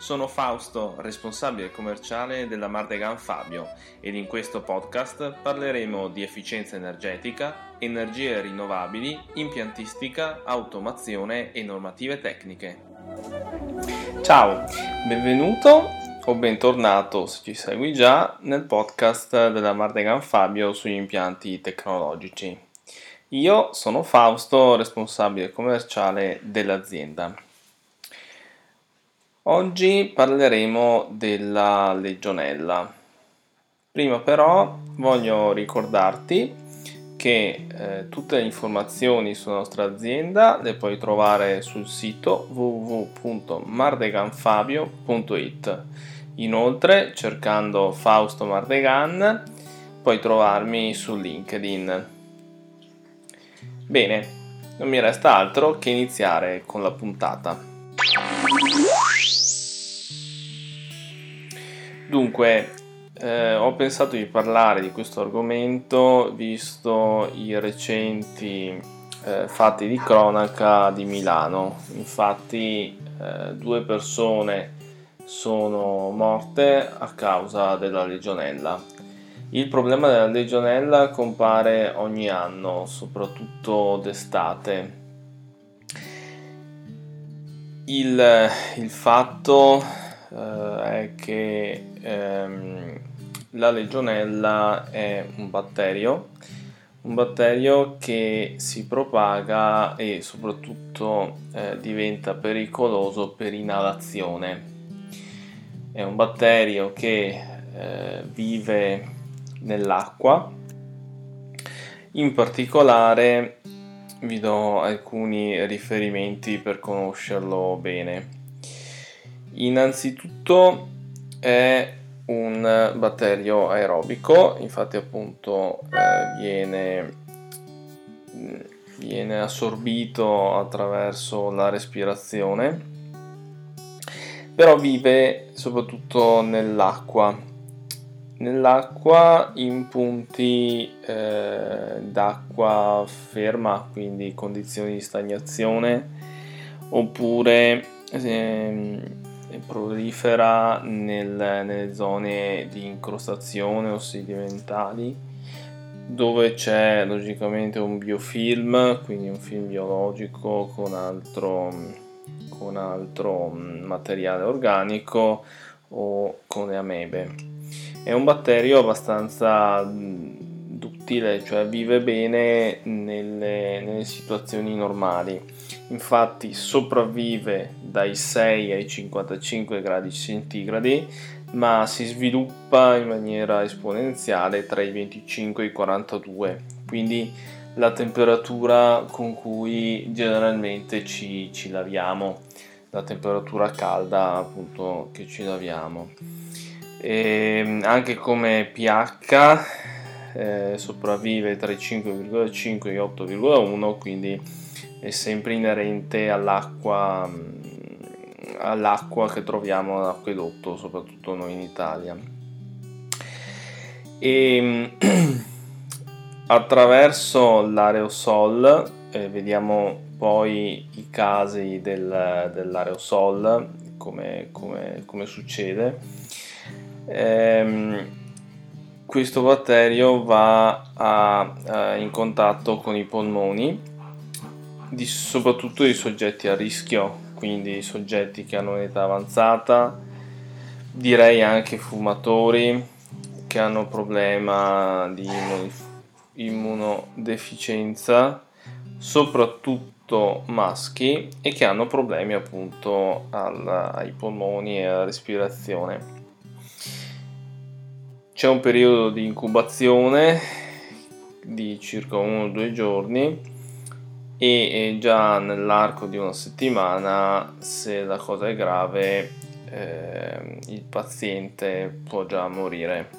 Sono Fausto, responsabile commerciale della Mardegan Fabio ed in questo podcast parleremo di efficienza energetica, energie rinnovabili, impiantistica, automazione e normative tecniche. Ciao, benvenuto o bentornato se ci segui già nel podcast della Mardegan Fabio sugli impianti tecnologici. Io sono Fausto, responsabile commerciale dell'azienda. Oggi parleremo della legionella. Prima però voglio ricordarti che eh, tutte le informazioni sulla nostra azienda le puoi trovare sul sito www.mardeganfabio.it. Inoltre, cercando Fausto Mardegan, puoi trovarmi su LinkedIn. Bene, non mi resta altro che iniziare con la puntata. Dunque, eh, ho pensato di parlare di questo argomento visto i recenti eh, fatti di cronaca di Milano. Infatti, eh, due persone sono morte a causa della legionella il problema della legionella compare ogni anno, soprattutto d'estate. Il, il fatto eh, è che ehm, la legionella è un batterio, un batterio che si propaga e soprattutto eh, diventa pericoloso per inalazione. È un batterio che eh, vive nell'acqua. In particolare vi do alcuni riferimenti per conoscerlo bene. Innanzitutto è un batterio aerobico, infatti appunto eh, viene, viene assorbito attraverso la respirazione, però vive soprattutto nell'acqua. Nell'acqua in punti eh, d'acqua ferma, quindi condizioni di stagnazione, oppure eh, prolifera nel, nelle zone di incrostazione o sedimentali dove c'è logicamente un biofilm, quindi un film biologico con altro, con altro materiale organico o con le amebe. È un batterio abbastanza duttile, cioè vive bene nelle, nelle situazioni normali. Infatti sopravvive dai 6 ai 55 gradi centigradi, ma si sviluppa in maniera esponenziale tra i 25 e i 42. Quindi la temperatura con cui generalmente ci, ci laviamo, la temperatura calda appunto che ci laviamo e ehm, anche come pH eh, sopravvive tra i 5,5 e i 8,1 quindi è sempre inerente all'acqua mm, all'acqua che troviamo all'acquedotto soprattutto noi in Italia. E attraverso l'aerosol eh, vediamo poi i casi del, dell'aerosol come, come, come succede. Ehm, questo batterio va a, a, in contatto con i polmoni, di, soprattutto i soggetti a rischio, quindi soggetti che hanno un'età avanzata, direi anche fumatori che hanno problema di immunodeficienza, soprattutto maschi e che hanno problemi appunto al, ai polmoni e alla respirazione. C'è un periodo di incubazione di circa uno o due giorni e già nell'arco di una settimana, se la cosa è grave, eh, il paziente può già morire.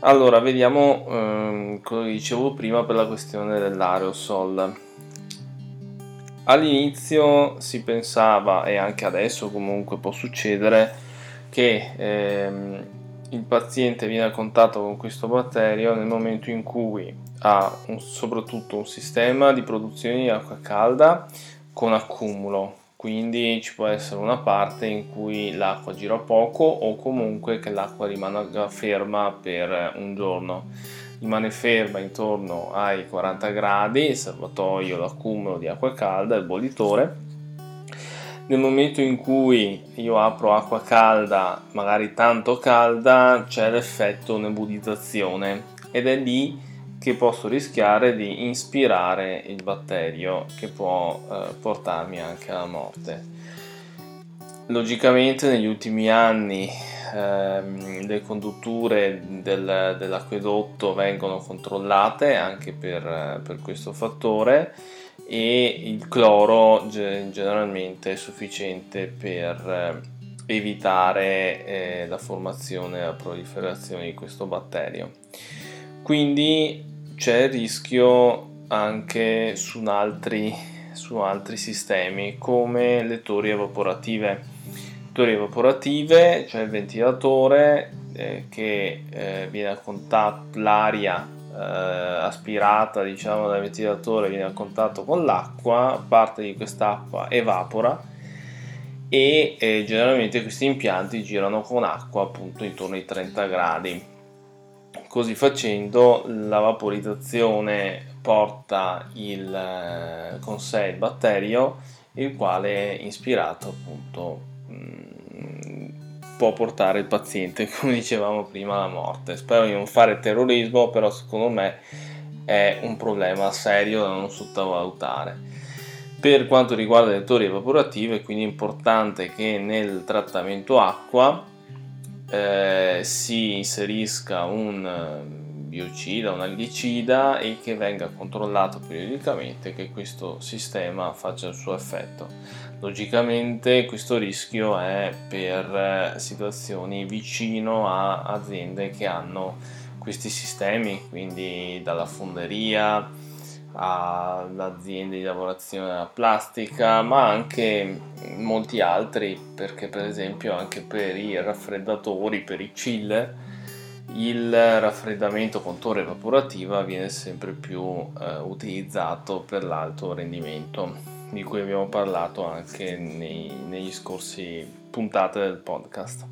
Allora, vediamo ehm, cosa dicevo prima per la questione dell'aerosol. All'inizio si pensava, e anche adesso comunque può succedere, che ehm, il paziente viene a contatto con questo batterio nel momento in cui ha un, soprattutto un sistema di produzione di acqua calda con accumulo, quindi ci può essere una parte in cui l'acqua gira poco o comunque che l'acqua rimanga ferma per un giorno. Rimane ferma intorno ai 40 gradi, il serbatoio, l'accumulo di acqua calda, il bollitore. Nel momento in cui io apro acqua calda, magari tanto calda, c'è l'effetto nebulizzazione ed è lì che posso rischiare di ispirare il batterio che può eh, portarmi anche alla morte. Logicamente negli ultimi anni ehm, le condutture del, dell'acquedotto vengono controllate anche per, per, questo fattore e il cloro generalmente è sufficiente per eh, evitare eh, la formazione e la proliferazione di questo batterio. Quindi c'è il rischio anche su altri, su altri sistemi come lettori evaporative. Lettori evaporative, cioè il ventilatore eh, che eh, viene a contatto, l'aria eh, aspirata diciamo dal ventilatore viene a contatto con l'acqua, parte di quest'acqua evapora e eh, generalmente questi impianti girano con acqua appunto intorno ai 30 gradi. Così facendo la vaporizzazione porta il, eh, con sé il batterio il quale ispirato appunto può portare il paziente come dicevamo prima alla morte spero di non fare terrorismo però secondo me è un problema serio da non sottovalutare per quanto riguarda le lettori evaporative è quindi importante che nel trattamento acqua eh, si inserisca un eh, biocida, un algicida e che venga controllato periodicamente che questo sistema faccia il suo effetto. Logicamente questo rischio è per eh, situazioni vicino a aziende che hanno questi sistemi, quindi dalla fonderia, all'azienda di lavorazione della plastica, ma anche molti altri, perché per esempio anche per i raffreddatori, per i chiller, il raffreddamento con torre evaporativa viene sempre più eh, utilizzato per l'alto rendimento, di cui abbiamo parlato anche nei, negli scorsi puntate del podcast.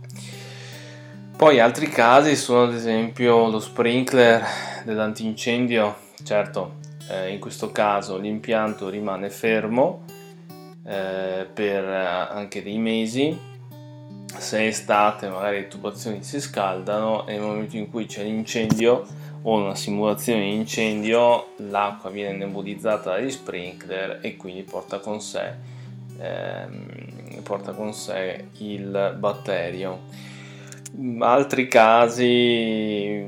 Poi altri casi sono ad esempio lo sprinkler dell'antincendio, certo eh, in questo caso l'impianto rimane fermo eh, per eh, anche dei mesi se è estate magari le tubazioni si scaldano e nel momento in cui c'è l'incendio o una simulazione di incendio l'acqua viene nebulizzata dagli sprinkler e quindi porta con sé, ehm, porta con sé il batterio. Altri casi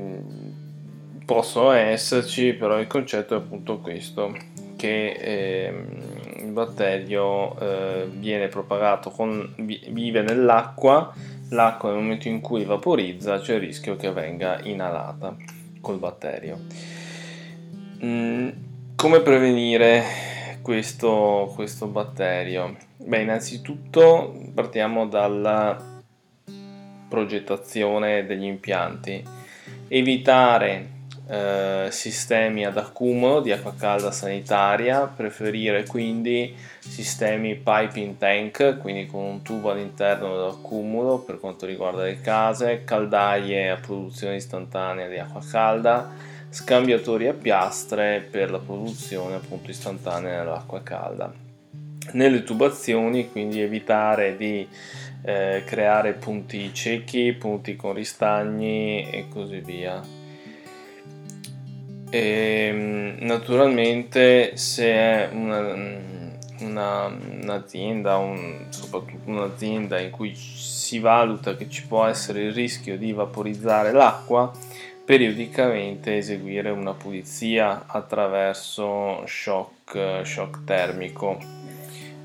possono esserci, però il concetto è appunto questo, che eh, il batterio eh, viene propagato, con, vive nell'acqua, l'acqua nel momento in cui vaporizza c'è il rischio che venga inalata col batterio. Mm, come prevenire questo, questo batterio? Beh, innanzitutto partiamo dalla progettazione degli impianti. Evitare eh, sistemi ad accumulo di acqua calda sanitaria, preferire quindi sistemi piping tank, quindi con un tubo all'interno dell'accumulo per quanto riguarda le case, caldaie a produzione istantanea di acqua calda, scambiatori a piastre per la produzione appunto istantanea dell'acqua calda. Nelle tubazioni quindi evitare di eh, creare punti ciechi, punti con ristagni e così via e, ehm, naturalmente se è una, una, un'azienda, un, soprattutto un'azienda in cui si valuta che ci può essere il rischio di vaporizzare l'acqua, periodicamente eseguire una pulizia attraverso shock, shock termico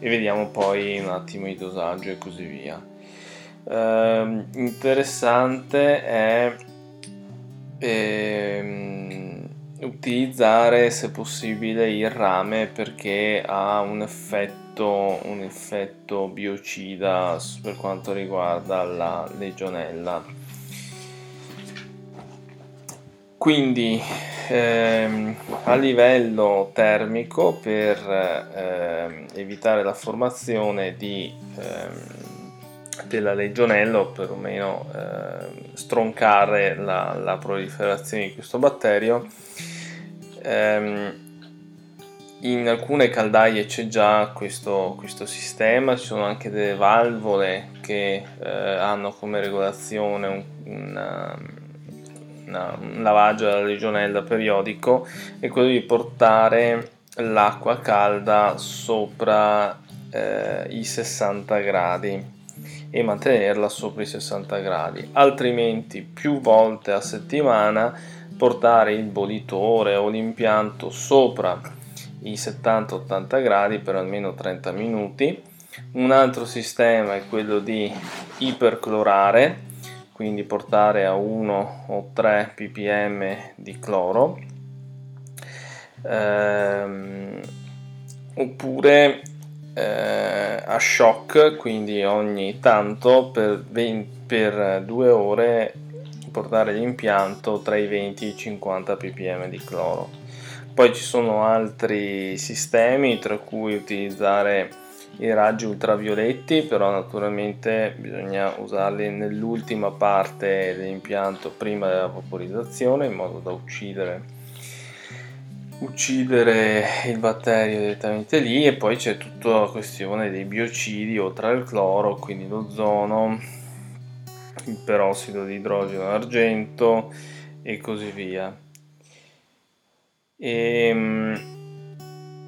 e vediamo poi un attimo il dosaggio e così via. Eh, interessante è ehm, utilizzare se possibile il rame perché ha un effetto, un effetto biocida per quanto riguarda la legionella. Quindi ehm, a livello termico per ehm, evitare la formazione di, ehm, della legionella o perlomeno ehm, stroncare la, la, proliferazione di questo batterio. Ehm, in alcune caldaie c'è già questo, questo, sistema, ci sono anche delle valvole che eh, hanno come regolazione un, una, una, un lavaggio della legionella periodico e quello di portare l'acqua calda sopra eh, i 60 gradi e mantenerla sopra i 60 gradi. Altrimenti più volte a settimana portare il bollitore o l'impianto sopra i 70-80 gradi per almeno 30 minuti. Un altro sistema è quello di iperclorare quindi portare a 1 o 3 ppm di cloro. Ehm, oppure eh, a shock quindi ogni tanto per, 20, per 2 ore portare l'impianto tra i 20 e i 50 ppm di cloro. Poi ci sono altri sistemi tra cui utilizzare i raggi ultravioletti però naturalmente bisogna usarli nell'ultima parte dell'impianto prima della vaporizzazione in modo da uccidere uccidere il batterio direttamente lì e poi c'è tutta la questione dei biocidi oltre al cloro quindi l'ozono il perossido di idrogeno d'argento e così via. E, ehm,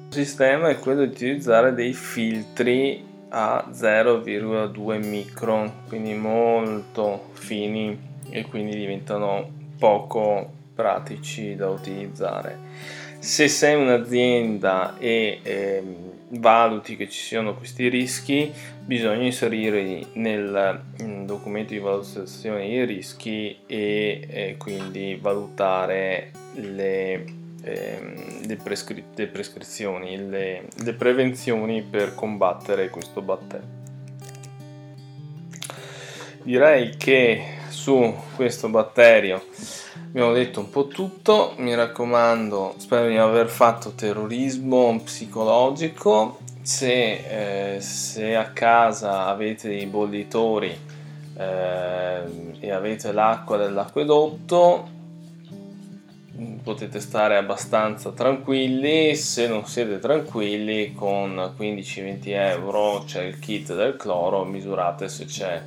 il sistema è quello di utilizzare dei filtri a 0,2 micron, quindi molto fini e quindi diventano poco pratici da utilizzare. Se sei un'azienda e eh, valuti che ci siano questi rischi, bisogna inserirli nel documento di valutazione dei rischi e eh, quindi valutare le Ehm, le, prescri- le, prescrizioni, le, le prevenzioni per combattere questo batterio. Direi che su questo batterio. Abbiamo detto un po' tutto, mi raccomando, spero di aver fatto terrorismo psicologico, se, eh, se a casa avete dei bollitori eh, e avete l'acqua dell'acquedotto, potete stare abbastanza tranquilli. Se non siete tranquilli con 15-20 euro c'è il kit del cloro misurate se c'è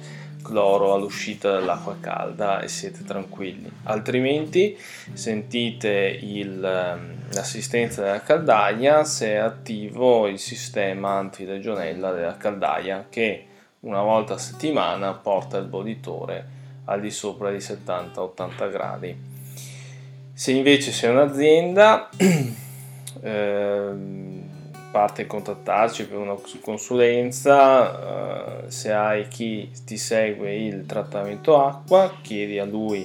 cloro all'uscita dell'acqua calda e siete tranquilli. Altrimenti sentite il, l'assistenza della caldaia se è attivo il sistema antilegionella della caldaia che una volta a settimana porta il bollitore al di sopra di 70-80 gradi. Se invece sei un'azienda, eh, parte contattarci per una consulenza, eh, se hai chi ti segue il trattamento acqua, chiedi a lui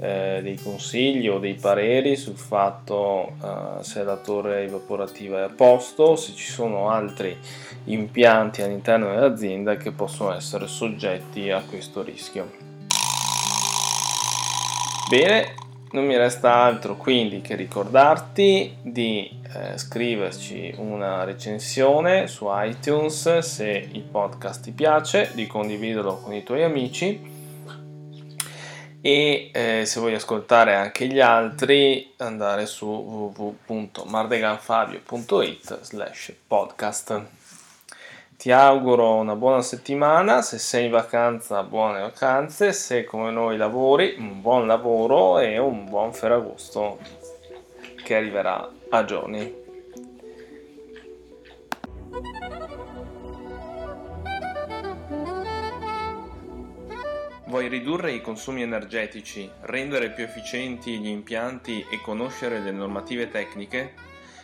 eh, dei consigli o dei pareri sul fatto eh, se la torre evaporativa è a posto, se ci sono altri impianti all'interno dell'azienda che possono essere soggetti a questo rischio. Bene, non mi resta altro quindi che ricordarti di eh, scriverci una recensione su iTunes se il podcast ti piace, di condividerlo con i tuoi amici e eh, se vuoi ascoltare anche gli altri andare su www.mardeganfabio.it slash podcast. Ti auguro una buona settimana, se sei in vacanza buone vacanze, se come noi lavori un buon lavoro e un buon Ferragosto che arriverà a giorni. Vuoi ridurre i consumi energetici, rendere più efficienti gli impianti e conoscere le normative tecniche?